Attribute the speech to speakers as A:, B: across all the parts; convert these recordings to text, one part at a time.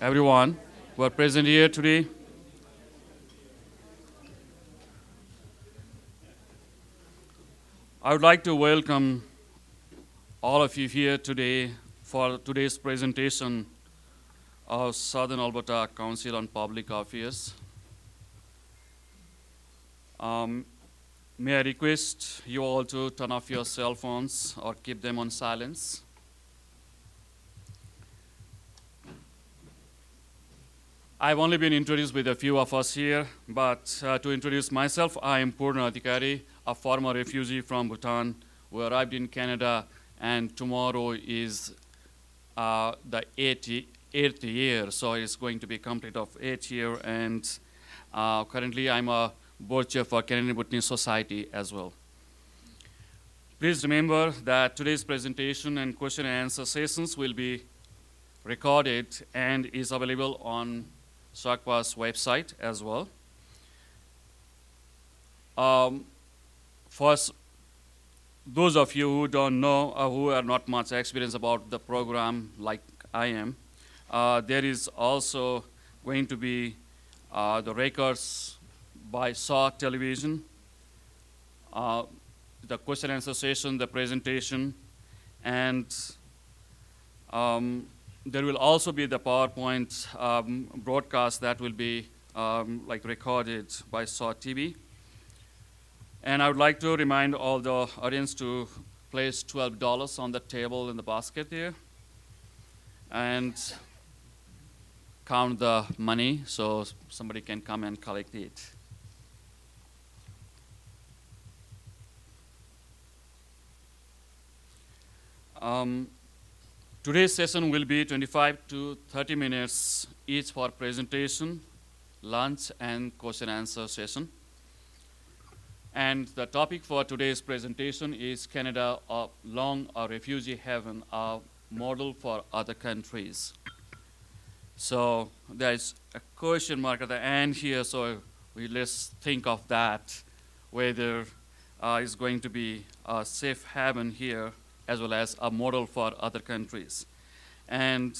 A: everyone who are present here today. I would like to welcome all of you here today for today's presentation of Southern Alberta Council on Public Affairs. Um, may I request you all to turn off your cell phones or keep them on silence? I've only been introduced with a few of us here, but uh, to introduce myself, I am Purna Adhikari, a former refugee from Bhutan who arrived in Canada, and tomorrow is uh, the eighth, eighth year, so it's going to be complete of eight year, and uh, currently I'm a board chair for Canadian Bhutanese Society as well. Please remember that today's presentation and question and answer sessions will be recorded and is available on SACPA's website as well. Um, first, those of you who don't know, or who are not much experienced about the program like I am, uh, there is also going to be uh, the records by Shaw television, uh, the question and answer session, the presentation, and um, there will also be the PowerPoint um, broadcast that will be um, like recorded by Shaw TV. And I would like to remind all the audience to place $12 on the table in the basket here and count the money so somebody can come and collect it. Um, today's session will be 25 to 30 minutes each for presentation, lunch, and question answer session. And the topic for today's presentation is Canada a long a refugee haven, a model for other countries. So there's a question mark at the end here, so we let's think of that, whether uh, it's going to be a safe haven here as well as a model for other countries. And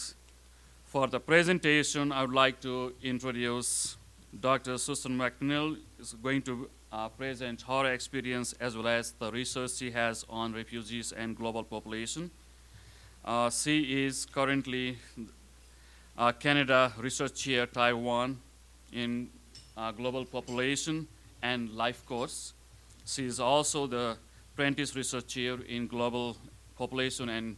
A: for the presentation, I would like to introduce Dr. Susan McDaniel is going to uh, present her experience as well as the research she has on refugees and global population. Uh, she is currently uh, Canada Research Chair Tier 1 in uh, Global Population and Life Course. She is also the Prentice Research Chair in Global Population and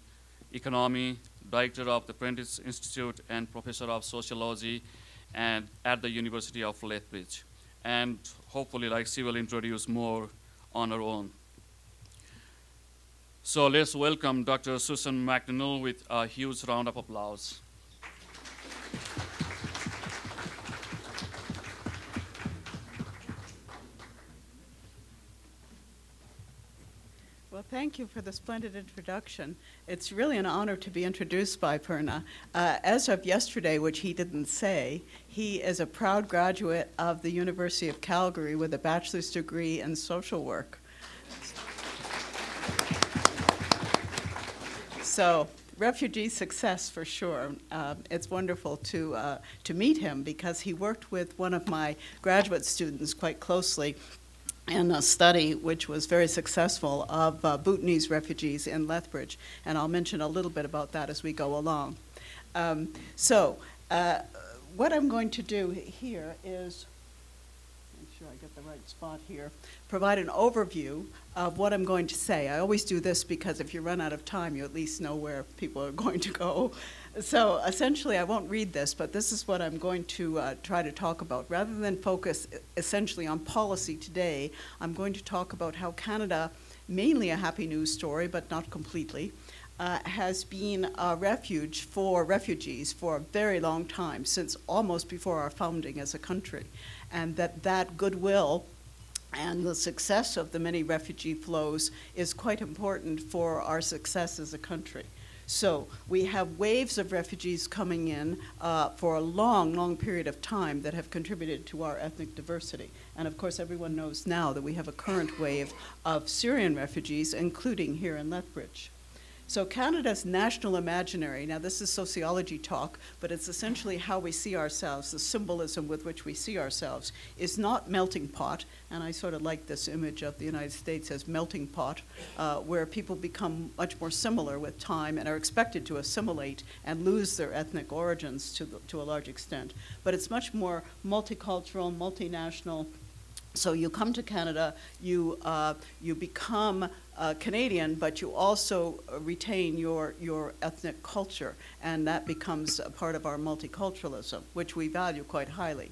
A: Economy, Director of the Prentice Institute and Professor of Sociology and at the University of Lethbridge. And hopefully, like she will introduce more on her own. So let's welcome Dr. Susan McDaniel with a huge round of applause.
B: Thank you for the splendid introduction. It's really an honor to be introduced by Purna. Uh, as of yesterday, which he didn't say, he is a proud graduate of the University of Calgary with a bachelor's degree in social work. So, refugee success for sure. Um, it's wonderful to, uh, to meet him because he worked with one of my graduate students quite closely in a study which was very successful of uh, Bhutanese refugees in Lethbridge, and I'll mention a little bit about that as we go along. Um, so, uh, what I'm going to do here is make sure I get the right spot here. Provide an overview of what I'm going to say. I always do this because if you run out of time, you at least know where people are going to go. So essentially, I won't read this, but this is what I'm going to uh, try to talk about. Rather than focus essentially on policy today, I'm going to talk about how Canada, mainly a happy news story, but not completely, uh, has been a refuge for refugees for a very long time, since almost before our founding as a country. And that that goodwill and the success of the many refugee flows is quite important for our success as a country. So we have waves of refugees coming in uh, for a long, long period of time that have contributed to our ethnic diversity. And of course, everyone knows now that we have a current wave of Syrian refugees, including here in Lethbridge. So, Canada's national imaginary, now this is sociology talk, but it's essentially how we see ourselves, the symbolism with which we see ourselves, is not melting pot. And I sort of like this image of the United States as melting pot, uh, where people become much more similar with time and are expected to assimilate and lose their ethnic origins to, the, to a large extent. But it's much more multicultural, multinational. So you come to Canada, you, uh, you become uh, Canadian, but you also retain your, your ethnic culture, and that becomes a part of our multiculturalism, which we value quite highly.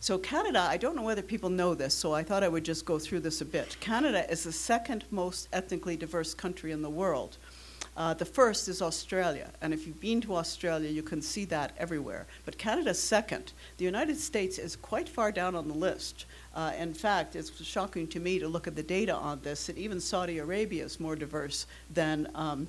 B: So, Canada, I don't know whether people know this, so I thought I would just go through this a bit. Canada is the second most ethnically diverse country in the world. Uh, the first is Australia, and if you've been to Australia, you can see that everywhere. But Canada's second. The United States is quite far down on the list. Uh, in fact, it's shocking to me to look at the data on this that even Saudi Arabia is more diverse than um,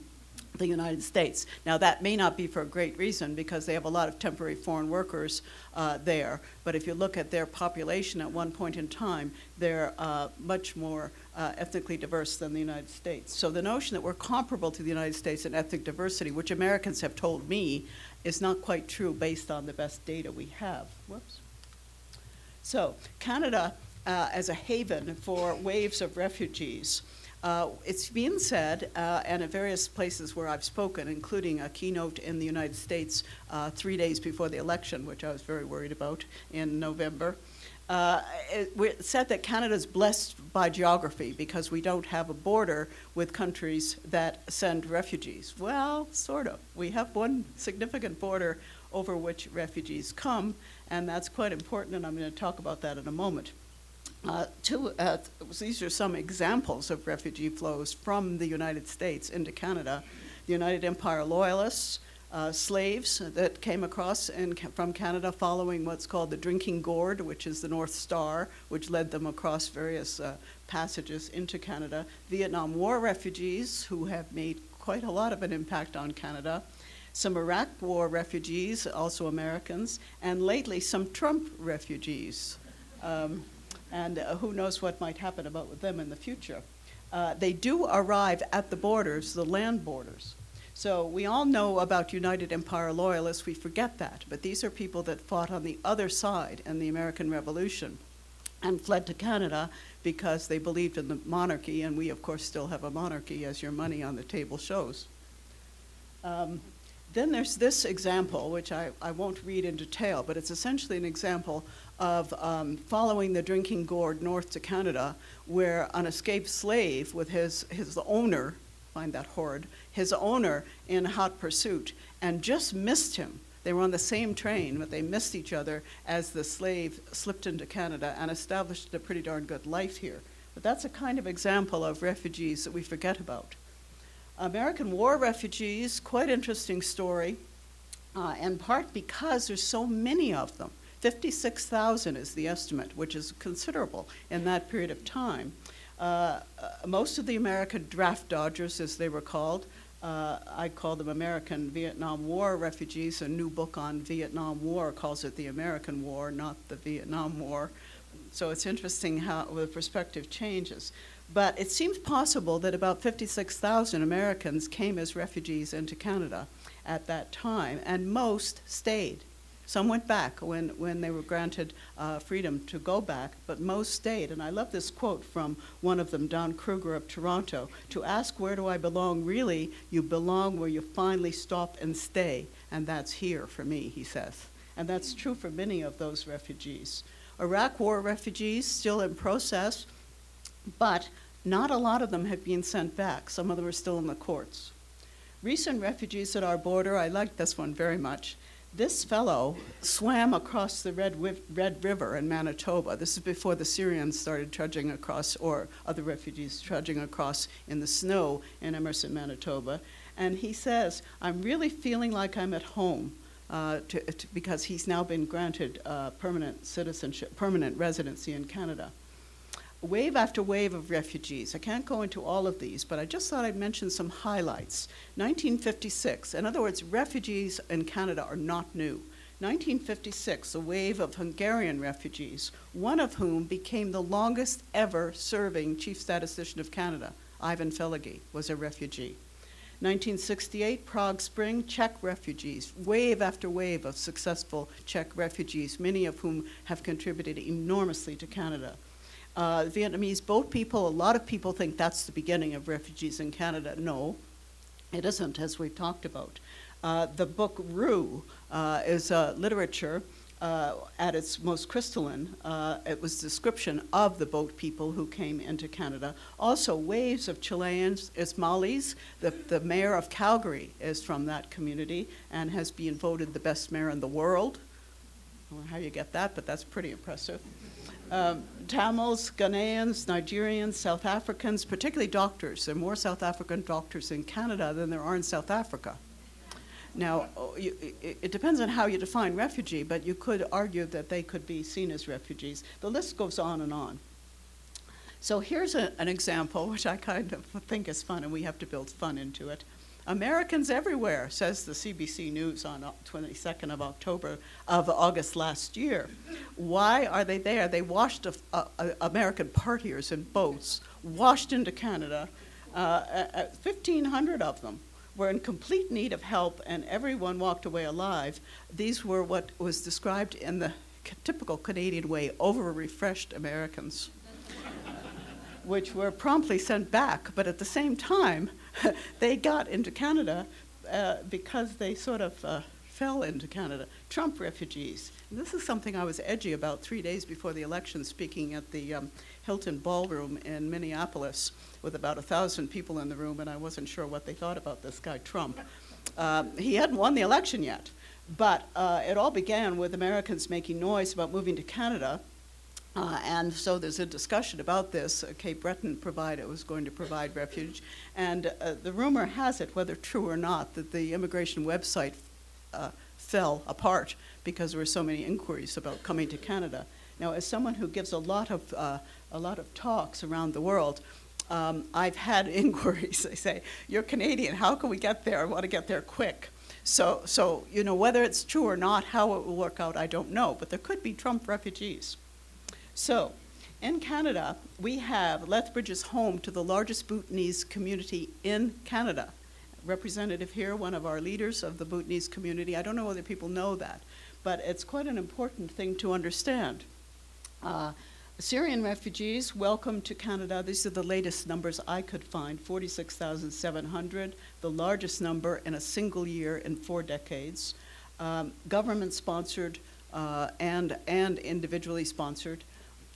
B: the United States. Now, that may not be for a great reason because they have a lot of temporary foreign workers uh, there. But if you look at their population at one point in time, they're uh, much more uh, ethnically diverse than the United States. So the notion that we're comparable to the United States in ethnic diversity, which Americans have told me, is not quite true based on the best data we have. Whoops. So, Canada uh, as a haven for waves of refugees. Uh, it's been said, uh, and at various places where I've spoken, including a keynote in the United States uh, three days before the election, which I was very worried about in November, uh, it, said that Canada is blessed by geography because we don't have a border with countries that send refugees. Well, sort of. We have one significant border over which refugees come, and that's quite important, and I'm going to talk about that in a moment. Uh, two, uh, these are some examples of refugee flows from the United States into Canada. The United Empire Loyalists, uh, slaves that came across in, from Canada following what's called the Drinking Gourd, which is the North Star, which led them across various uh, passages into Canada. Vietnam War refugees, who have made quite a lot of an impact on Canada some Iraq War refugees, also Americans, and lately some Trump refugees. Um, and uh, who knows what might happen about them in the future. Uh, they do arrive at the borders, the land borders. So we all know about United Empire Loyalists, we forget that, but these are people that fought on the other side in the American Revolution and fled to Canada because they believed in the monarchy, and we, of course, still have a monarchy, as your money on the table shows. Um, then there's this example, which I, I won't read in detail, but it's essentially an example of um, following the drinking gourd north to Canada, where an escaped slave with his, his owner, find that horrid, his owner in hot pursuit, and just missed him. They were on the same train, but they missed each other as the slave slipped into Canada and established a pretty darn good life here. But that's a kind of example of refugees that we forget about. American War refugees, quite interesting story, uh, in part because there's so many of them. 56,000 is the estimate, which is considerable in that period of time. Uh, most of the American draft dodgers, as they were called, uh, I call them American Vietnam War refugees. A new book on Vietnam War calls it the American War, not the Vietnam War. So it's interesting how the perspective changes. But it seems possible that about 56,000 Americans came as refugees into Canada at that time, and most stayed. Some went back when, when they were granted uh, freedom to go back, but most stayed. And I love this quote from one of them, Don Kruger of Toronto To ask where do I belong, really, you belong where you finally stop and stay, and that's here for me, he says. And that's true for many of those refugees. Iraq War refugees, still in process, but not a lot of them have been sent back. Some of them are still in the courts. Recent refugees at our border, I like this one very much. This fellow swam across the Red, Red River in Manitoba. This is before the Syrians started trudging across, or other refugees trudging across in the snow in Emerson, Manitoba. And he says, I'm really feeling like I'm at home. Uh, to, to, because he's now been granted uh, permanent citizenship, permanent residency in Canada wave after wave of refugees. I can't go into all of these, but I just thought I'd mention some highlights. 1956, in other words, refugees in Canada are not new. 1956, a wave of Hungarian refugees, one of whom became the longest ever serving chief statistician of Canada. Ivan Fellegi was a refugee. 1968, Prague Spring, Czech refugees, wave after wave of successful Czech refugees, many of whom have contributed enormously to Canada. Uh, Vietnamese boat people, a lot of people think that's the beginning of refugees in Canada. No, it isn't, as we've talked about. Uh, the book Ru uh, is literature uh, at its most crystalline. Uh, it was description of the boat people who came into Canada. Also, waves of Chileans, Ismailis. The, the mayor of Calgary is from that community and has been voted the best mayor in the world. I don't know how you get that, but that's pretty impressive. Um, Tamils, Ghanaians, Nigerians, South Africans, particularly doctors. There are more South African doctors in Canada than there are in South Africa. Now, oh, you, it, it depends on how you define refugee, but you could argue that they could be seen as refugees. The list goes on and on. So here's a, an example, which I kind of think is fun, and we have to build fun into it. Americans everywhere, says the CBC News on 22nd of October of August last year. Why are they there? They washed a, a, a American partiers in boats, washed into Canada, uh, 1,500 of them were in complete need of help, and everyone walked away alive. These were what was described in the typical Canadian way over refreshed Americans, which were promptly sent back. But at the same time, they got into Canada uh, because they sort of uh, fell into Canada. Trump refugees. And this is something I was edgy about three days before the election, speaking at the um, Hilton Ballroom in Minneapolis with about a thousand people in the room, and I wasn't sure what they thought about this guy, Trump. Um, he hadn't won the election yet, but uh, it all began with Americans making noise about moving to Canada uh, and so there's a discussion about this. Uh, Cape Breton provided was going to provide refuge, and uh, the rumor has it, whether true or not, that the immigration website uh, fell apart because there were so many inquiries about coming to Canada. Now, as someone who gives a lot of uh, a lot of talks around the world, um, I've had inquiries. They say, "You're Canadian. How can we get there? I want to get there quick." So, so you know whether it's true or not, how it will work out, I don't know. But there could be Trump refugees. So, in Canada, we have Lethbridge is home to the largest Bhutanese community in Canada. Representative here, one of our leaders of the Bhutanese community. I don't know whether people know that, but it's quite an important thing to understand. Uh, Syrian refugees welcome to Canada. These are the latest numbers I could find 46,700, the largest number in a single year in four decades. Um, government sponsored uh, and, and individually sponsored.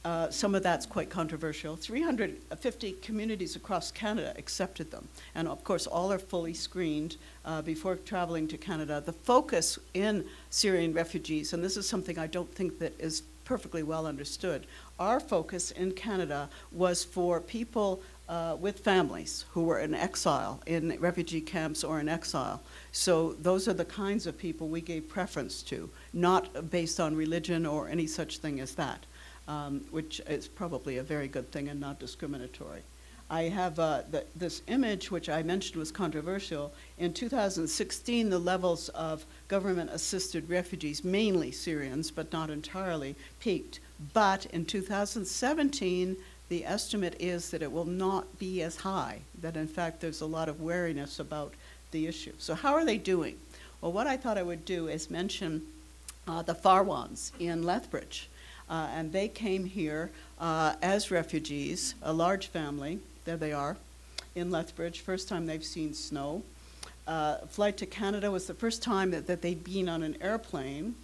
B: Uh, some of that's quite controversial. 350 communities across Canada accepted them. And of course, all are fully screened uh, before traveling to Canada. The focus in Syrian refugees, and this is something I don't think that is perfectly well understood, our focus in Canada was for people uh, with families who were in exile, in refugee camps or in exile. So those are the kinds of people we gave preference to, not based on religion or any such thing as that um, which is probably a very good thing and not discriminatory. I have uh, the, this image, which I mentioned was controversial. In 2016, the levels of government assisted refugees, mainly Syrians, but not entirely, peaked. But in 2017, the estimate is that it will not be as high, that in fact there's a lot of wariness about the issue. So, how are they doing? Well, what I thought I would do is mention uh, the Farwans in Lethbridge. Uh, and they came here uh, as refugees, a large family. There they are in Lethbridge, first time they've seen snow. Uh, flight to Canada was the first time that, that they'd been on an airplane.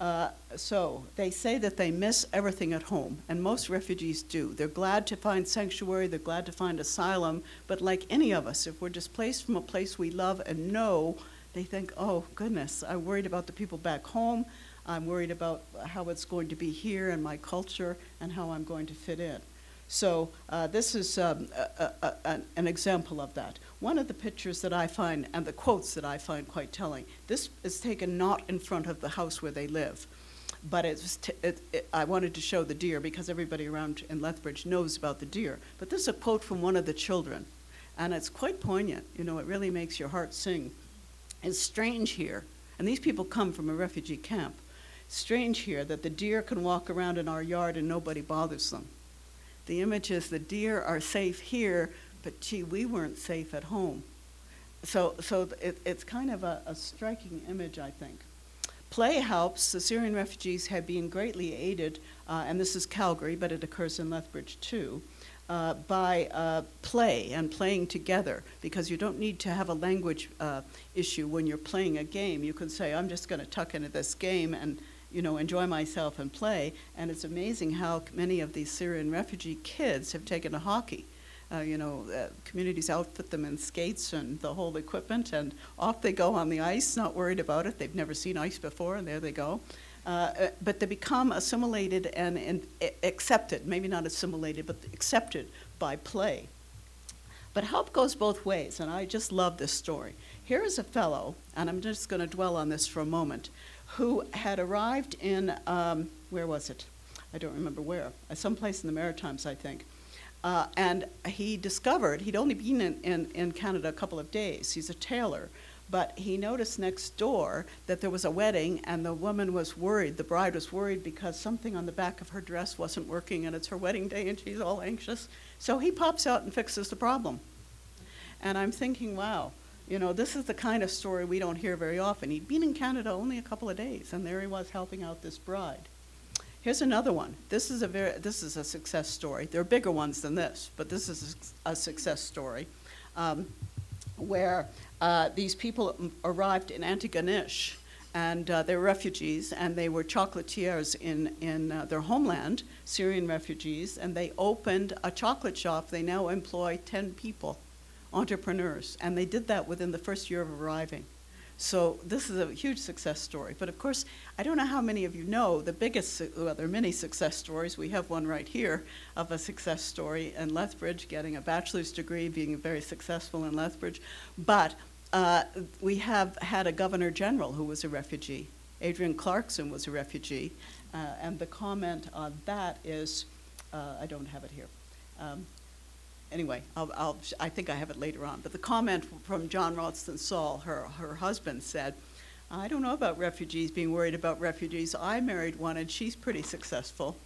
B: Uh, so they say that they miss everything at home, and most refugees do. They're glad to find sanctuary, they're glad to find asylum, but like any of us, if we're displaced from a place we love and know, they think, oh goodness, I'm worried about the people back home. I'm worried about how it's going to be here and my culture and how I'm going to fit in. So uh, this is um, a, a, a, an example of that. One of the pictures that I find, and the quotes that I find quite telling, this is taken not in front of the house where they live, but t- it, it, I wanted to show the deer because everybody around in Lethbridge knows about the deer. But this is a quote from one of the children, and it's quite poignant. You know, it really makes your heart sing. It's strange here, and these people come from a refugee camp strange here that the deer can walk around in our yard and nobody bothers them. The image is the deer are safe here, but gee, we weren't safe at home. so so it, it's kind of a, a striking image, I think. Play helps. The Syrian refugees have been greatly aided, uh, and this is Calgary, but it occurs in Lethbridge too, uh, by uh, play and playing together because you don't need to have a language uh, issue when you're playing a game. You can say, I'm just going to tuck into this game and you know, enjoy myself and play. And it's amazing how many of these Syrian refugee kids have taken to hockey. Uh, you know, uh, communities outfit them in skates and the whole equipment, and off they go on the ice, not worried about it. They've never seen ice before, and there they go. Uh, uh but they become assimilated and, and accepted, maybe not assimilated, but accepted by play. But help goes both ways, and I just love this story. Here is a fellow, and I'm just going to dwell on this for a moment, who had arrived in, um, where was it? I don't remember where, uh, someplace in the Maritimes, I think. Uh, and he discovered, he'd only been in, in, in Canada a couple of days. He's a tailor. But he noticed next door that there was a wedding, and the woman was worried. The bride was worried because something on the back of her dress wasn't working, and it's her wedding day, and she's all anxious. So he pops out and fixes the problem. And I'm thinking, wow, you know, this is the kind of story we don't hear very often. He'd been in Canada only a couple of days, and there he was helping out this bride. Here's another one. This is a very this is a success story. There are bigger ones than this, but this is a, success story, um, where uh, these people arrived in Antigonish, and uh, they were refugees, and they were chocolatiers in in uh, their homeland, Syrian refugees, and they opened a chocolate shop. They now employ ten people entrepreneurs, and they did that within the first year of arriving. So this is a huge success story. But of course, I don't know how many of you know the biggest, well, there are many success stories. We have one right here of a success story in Lethbridge, getting a bachelor's degree, being very successful in Lethbridge. But uh, we have had a governor general who was a refugee. Adrienne Clarkson was a refugee. Uh, and the comment on that is, uh, I don't have it here. Um, anyway, I'll, I'll, i think I have it later on. But the comment from John Ralston Saul, her, her husband, said, I don't know about refugees being worried about refugees. I married one and she's pretty successful.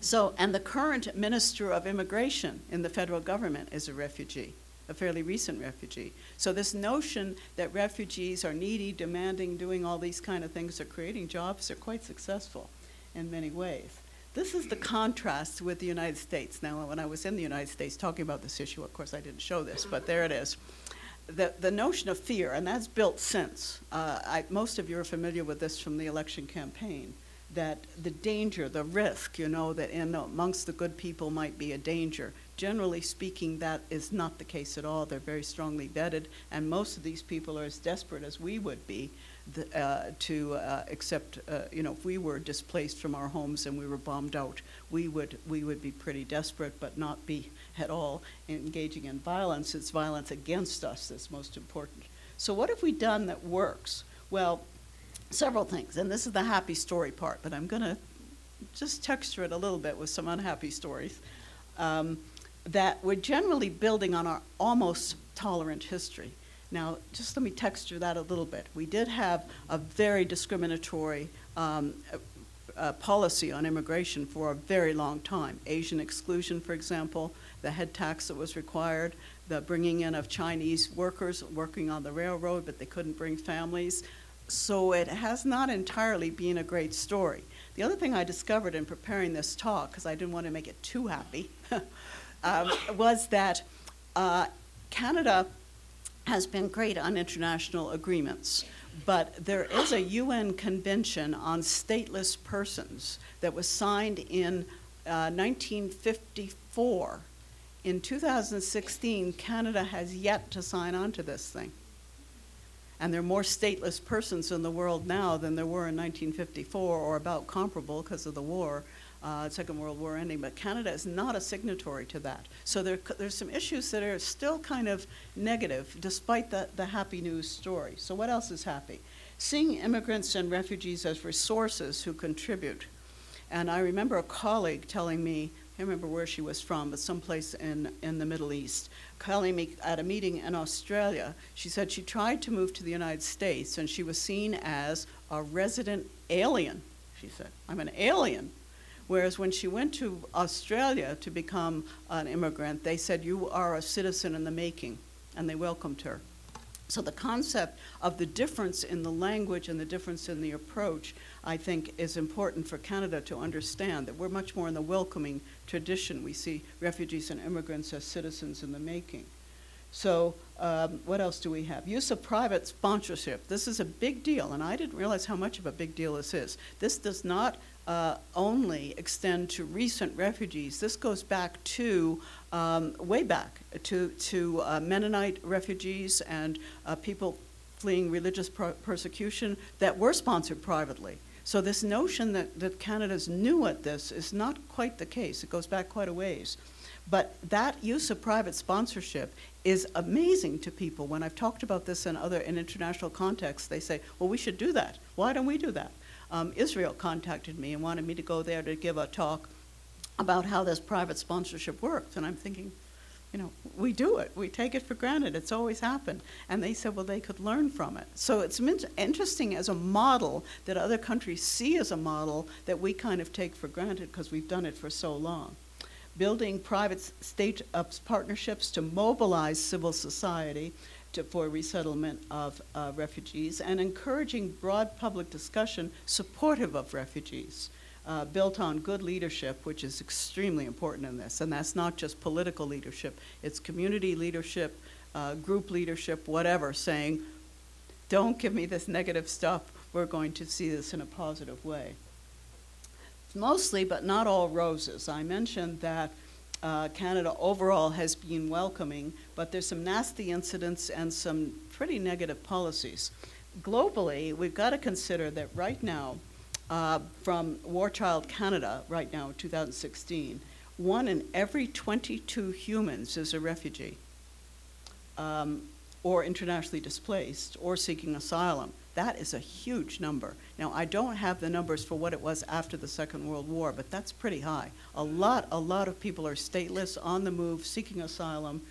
B: So, and the current Minister of Immigration in the federal government is a refugee, a fairly recent refugee. So, this notion that refugees are needy, demanding, doing all these kind of things, are creating jobs, are quite successful in many ways. This is the contrast with the United States. Now, when I was in the United States talking about this issue, of course, I didn't show this, but there it is. The, the notion of fear, and that's built since. Uh, I, most of you are familiar with this from the election campaign that the danger, the risk, you know, that in amongst the good people might be a danger. Generally speaking, that is not the case at all. They're very strongly vetted, and most of these people are as desperate as we would be the, uh, to uh, accept, uh, you know, if we were displaced from our homes and we were bombed out, we would, we would be pretty desperate, but not be at all engaging in violence. It's violence against us that's most important. So, what have we done that works? Well, several things, and this is the happy story part, but I'm going to just texture it a little bit with some unhappy stories. Um, that we're generally building on our almost tolerant history. Now, just let me texture that a little bit. We did have a very discriminatory um, uh, policy on immigration for a very long time. Asian exclusion, for example, the head tax that was required, the bringing in of Chinese workers working on the railroad, but they couldn't bring families. So it has not entirely been a great story. The other thing I discovered in preparing this talk, because I didn't want to make it too happy, um, was that uh, Canada has been great on international agreements. But there is a UN Convention on Stateless Persons that was signed in uh, 1954. In 2016, Canada has yet to sign on to this thing. And there are more stateless persons in the world now than there were in 1954, or about comparable because of the war uh, Second World War ending, but Canada is not a signatory to that. So there, there's some issues that are still kind of negative, despite the, the happy news story. So what else is happy? Seeing immigrants and refugees as resources who contribute. And I remember a colleague telling me, I can't remember where she was from, but someplace in, in the Middle East, calling me at a meeting in Australia, she said she tried to move to the United States and she was seen as a resident alien. She said, I'm an alien Whereas when she went to Australia to become an immigrant, they said, You are a citizen in the making, and they welcomed her. So the concept of the difference in the language and the difference in the approach, I think, is important for Canada to understand that we're much more in the welcoming tradition. We see refugees and immigrants as citizens in the making. So, um, what else do we have? Use of private sponsorship. This is a big deal, and I didn't realize how much of a big deal this is. This does not uh, only extend to recent refugees. This goes back to um, way back to to uh, Mennonite refugees and uh, people fleeing religious persecution that were sponsored privately. So this notion that, that Canada's new at this is not quite the case. It goes back quite a ways. But that use of private sponsorship is amazing to people. When I've talked about this in other in international contexts, they say, "Well, we should do that. Why don't we do that?" Um, Israel contacted me and wanted me to go there to give a talk about how this private sponsorship works, and I'm thinking, you know, we do it. We take it for granted. It's always happened. And they said, well, they could learn from it. So it's interesting as a model that other countries see as a model that we kind of take for granted because we've done it for so long building private state partnerships to mobilize civil society to, for resettlement of uh, refugees, and encouraging broad public discussion supportive of refugees. Uh, built on good leadership, which is extremely important in this. And that's not just political leadership, it's community leadership, uh, group leadership, whatever, saying, don't give me this negative stuff, we're going to see this in a positive way mostly, but not all roses. I mentioned that uh, Canada overall has been welcoming, but there's some nasty incidents and some pretty negative policies. Globally, we've got to consider that right now, uh, from War Child Canada, right now, 2016, one in every 22 humans is a refugee, um, or internationally displaced, or seeking asylum. That is a huge number. Now, I don't have the numbers for what it was after the Second World War, but that's pretty high. A lot, a lot of people are stateless, on the move, seeking asylum.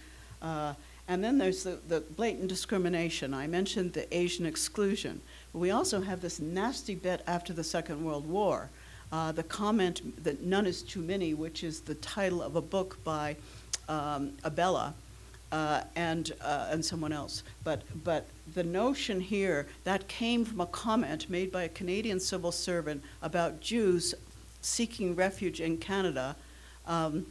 B: Uh, and then there's the, the blatant discrimination. I mentioned the Asian exclusion. But we also have this nasty bit after the Second World War. Uh, the comment that none is too many, which is the title of a book by um, Abella, uh, and, uh, and someone else. But, but the notion here, that came from a comment made by a Canadian civil servant about Jews seeking refuge in Canada. Um,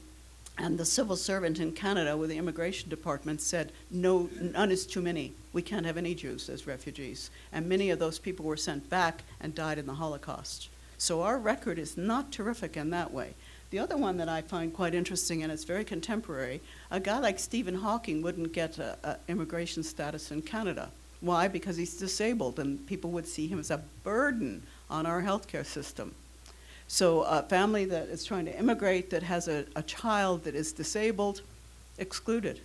B: and the civil servant in Canada with the immigration department said, no, none is too many. We can't have any Jews as refugees. And many of those people were sent back and died in the Holocaust. So our record is not terrific in that way. The other one that I find quite interesting, and it's very contemporary, a guy like Stephen Hawking wouldn't get a, a immigration status in Canada. Why? Because he's disabled, and people would see him as a burden on our healthcare system. So, a family that is trying to immigrate that has a, a child that is disabled, excluded.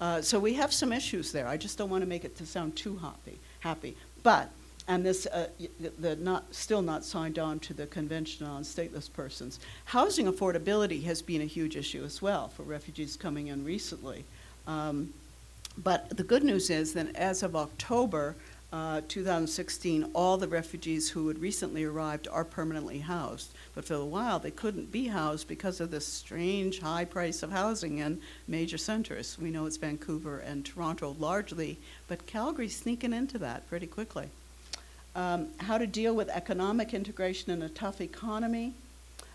B: Uh, so, we have some issues there. I just don't want to make it to sound too happy. happy. But and this uh, the not still not signed on to the Convention on Stateless Persons. Housing affordability has been a huge issue as well for refugees coming in recently. Um, but the good news is that as of October uh, 2016, all the refugees who had recently arrived are permanently housed. But for a while, they couldn't be housed because of this strange high price of housing in major centers. We know it's Vancouver and Toronto largely, but Calgary's sneaking into that pretty quickly um, how to deal with economic integration in a tough economy.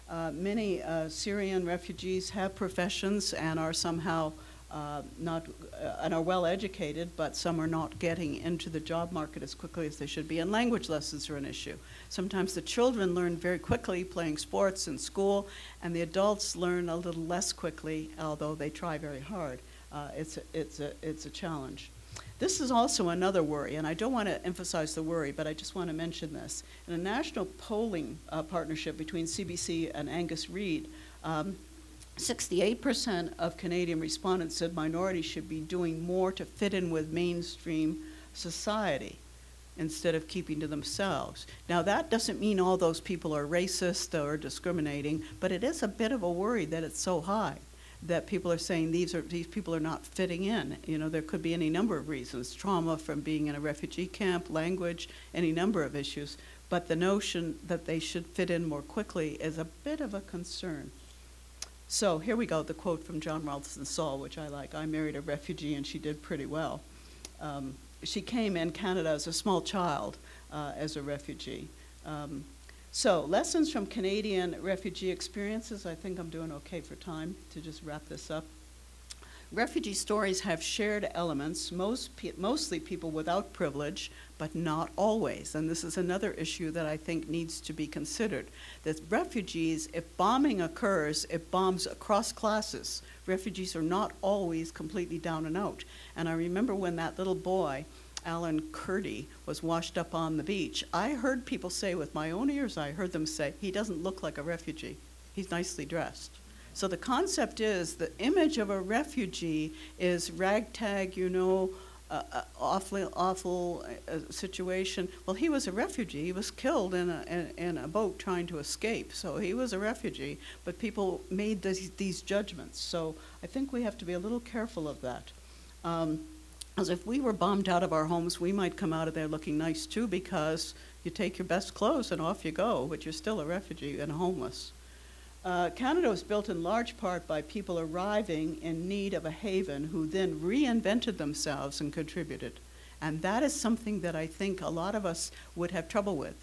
B: Uh, many uh, Syrian refugees have professions and are somehow uh, not uh, and are well educated, but some are not getting into the job market as quickly as they should be. And language lessons are an issue. Sometimes the children learn very quickly playing sports in school, and the adults learn a little less quickly, although they try very hard. Uh, it's a, it's a it's a challenge. This is also another worry, and I don't want to emphasize the worry, but I just want to mention this. In a national polling uh, partnership between CBC and Angus Reid, um, 68% of Canadian respondents said minorities should be doing more to fit in with mainstream society instead of keeping to themselves. Now, that doesn't mean all those people are racist or discriminating, but it is a bit of a worry that it's so high that people are saying these are these people are not fitting in. You know, there could be any number of reasons: trauma from being in a refugee camp, language, any number of issues. But the notion that they should fit in more quickly is a bit of a concern. So here we go, the quote from John Ralston Saul, which I like. I married a refugee and she did pretty well. um, she came in Canada as a small child uh, as a refugee. Um, so, lessons from Canadian refugee experiences. I think I'm doing okay for time to just wrap this up. Refugee stories have shared elements, most pe- mostly people without privilege, but not always. And this is another issue that I think needs to be considered. That refugees, if bombing occurs, it bombs across classes. Refugees are not always completely down and out. And I remember when that little boy, Alan Kurdi, was washed up on the beach, I heard people say with my own ears, I heard them say, he doesn't look like a refugee. He's nicely dressed. So the concept is the image of a refugee is ragtag, you know, uh, awful, awful uh, situation. Well, he was a refugee. He was killed in a, in, in a boat trying to escape. So he was a refugee, but people made these, these judgments. So I think we have to be a little careful of that. Um, as if we were bombed out of our homes, we might come out of there looking nice too because you take your best clothes and off you go, but you're still a refugee and homeless. Uh, Canada was built in large part by people arriving in need of a haven who then reinvented themselves and contributed. And that is something that I think a lot of us would have trouble with.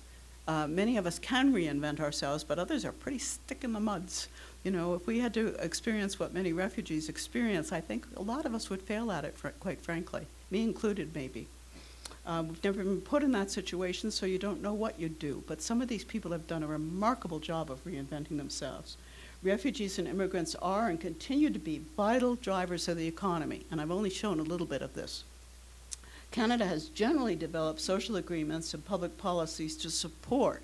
B: Uh, many of us can reinvent ourselves, but others are pretty stick in the muds. You know, if we had to experience what many refugees experience, I think a lot of us would fail at it, fr- quite frankly, me included, maybe. Um, we've never been put in that situation, so you don't know what you'd do. But some of these people have done a remarkable job of reinventing themselves. Refugees and immigrants are and continue to be vital drivers of the economy, and I've only shown a little bit of this. Canada has generally developed social agreements and public policies to support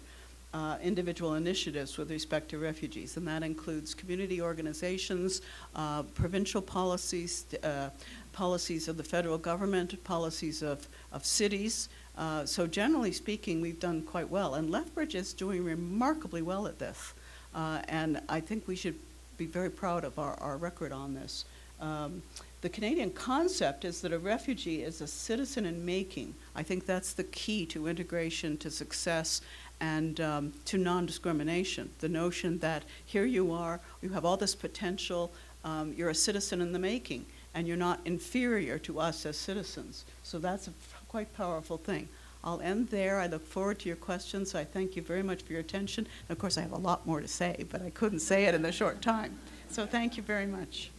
B: uh, individual initiatives with respect to refugees, and that includes community organizations, uh, provincial policies, uh, policies of the federal government, policies of, of cities. Uh, so, generally speaking, we've done quite well. And Lethbridge is doing remarkably well at this. Uh, and I think we should be very proud of our, our record on this. Um, the Canadian concept is that a refugee is a citizen in making. I think that's the key to integration, to success, and um, to non discrimination. The notion that here you are, you have all this potential, um, you're a citizen in the making and you're not inferior to us as citizens. So that's a quite powerful thing. I'll end there. I look forward to your questions. I thank you very much for your attention. And of course, I have a lot more to say, but I couldn't say it in the short time. So thank you very much.